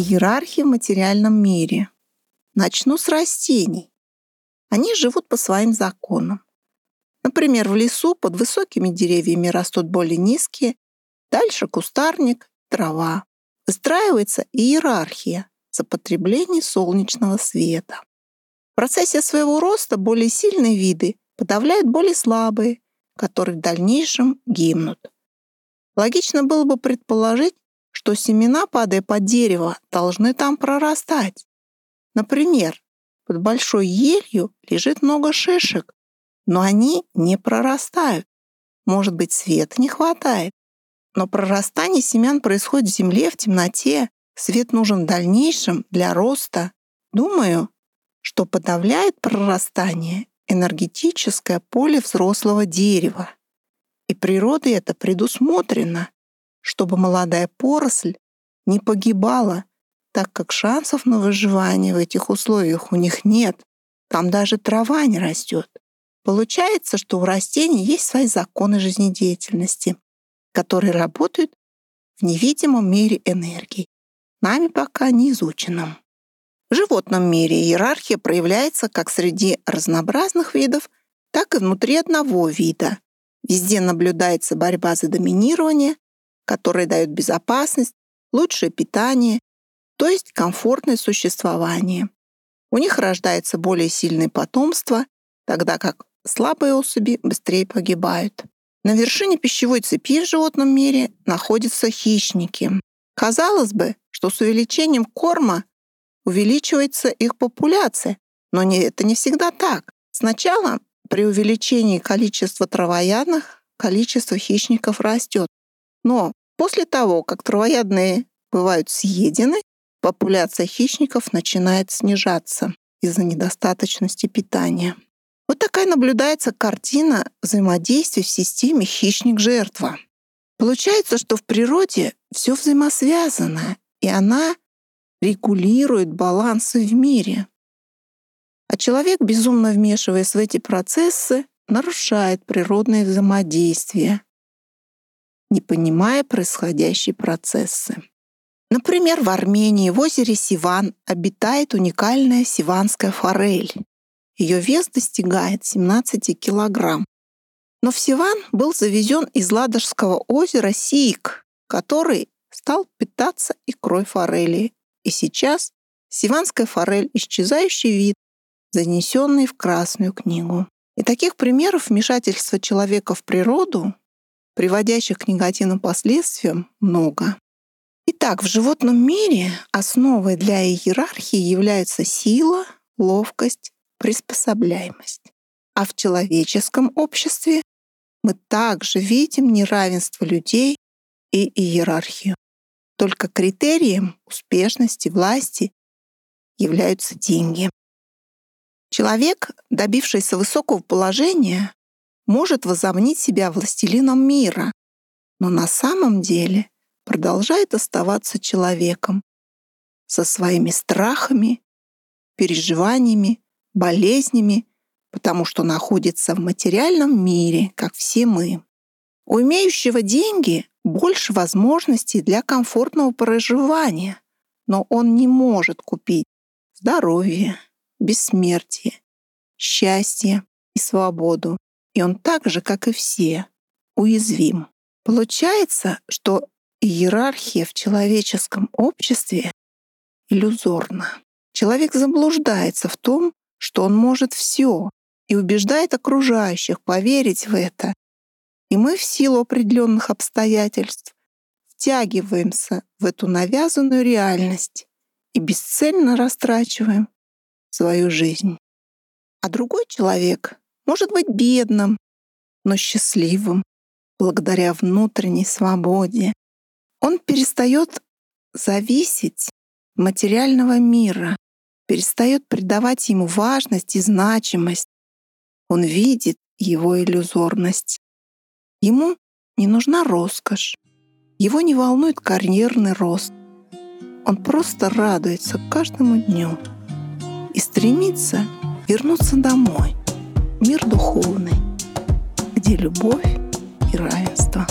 Иерархия в материальном мире. Начну с растений. Они живут по своим законам. Например, в лесу под высокими деревьями растут более низкие, дальше кустарник, трава. Выстраивается иерархия за потребление солнечного света. В процессе своего роста более сильные виды подавляют более слабые, которые в дальнейшем гибнут. Логично было бы предположить, что семена, падая под дерево, должны там прорастать. Например, под большой елью лежит много шишек, но они не прорастают. Может быть, света не хватает. Но прорастание семян происходит в земле, в темноте. Свет нужен в дальнейшем для роста. Думаю, что подавляет прорастание энергетическое поле взрослого дерева. И природой это предусмотрено, чтобы молодая поросль не погибала, так как шансов на выживание в этих условиях у них нет. Там даже трава не растет. Получается, что у растений есть свои законы жизнедеятельности, которые работают в невидимом мире энергии, нами пока не изученном. В животном мире иерархия проявляется как среди разнообразных видов, так и внутри одного вида. Везде наблюдается борьба за доминирование, которая дает безопасность, лучшее питание, то есть комфортное существование. У них рождается более сильное потомство, тогда как слабые особи быстрее погибают. На вершине пищевой цепи в животном мире находятся хищники. Казалось бы, что с увеличением корма увеличивается их популяция, но не, это не всегда так. Сначала при увеличении количества травоядных количество хищников растет. Но после того, как травоядные бывают съедены, популяция хищников начинает снижаться из-за недостаточности питания. Вот такая наблюдается картина взаимодействия в системе хищник-жертва. Получается, что в природе все взаимосвязано, и она регулирует балансы в мире. А человек, безумно вмешиваясь в эти процессы, нарушает природное взаимодействие, не понимая происходящие процессы. Например, в Армении в озере Сиван обитает уникальная сиванская форель. Ее вес достигает 17 килограмм. Но в Сиван был завезен из Ладожского озера сик, который стал питаться икрой форели. И сейчас сиванская форель — исчезающий вид, занесенный в Красную книгу. И таких примеров вмешательства человека в природу, приводящих к негативным последствиям, много. Итак, в животном мире основой для иерархии являются сила, ловкость, приспособляемость. А в человеческом обществе мы также видим неравенство людей и иерархию. Только критерием успешности власти являются деньги. Человек, добившийся высокого положения, может возомнить себя властелином мира, но на самом деле продолжает оставаться человеком со своими страхами, переживаниями, болезнями, потому что находится в материальном мире, как все мы. У имеющего деньги больше возможностей для комфортного проживания, но он не может купить здоровье, бессмертие, счастье и свободу. И он так же, как и все, уязвим. Получается, что иерархия в человеческом обществе иллюзорна. Человек заблуждается в том, что он может все, и убеждает окружающих поверить в это. И мы в силу определенных обстоятельств втягиваемся в эту навязанную реальность и бесцельно растрачиваем свою жизнь. А другой человек может быть бедным, но счастливым благодаря внутренней свободе. Он перестает зависеть материального мира перестает придавать ему важность и значимость. Он видит его иллюзорность. Ему не нужна роскошь. Его не волнует карьерный рост. Он просто радуется каждому дню и стремится вернуться домой, мир духовный, где любовь и равенство.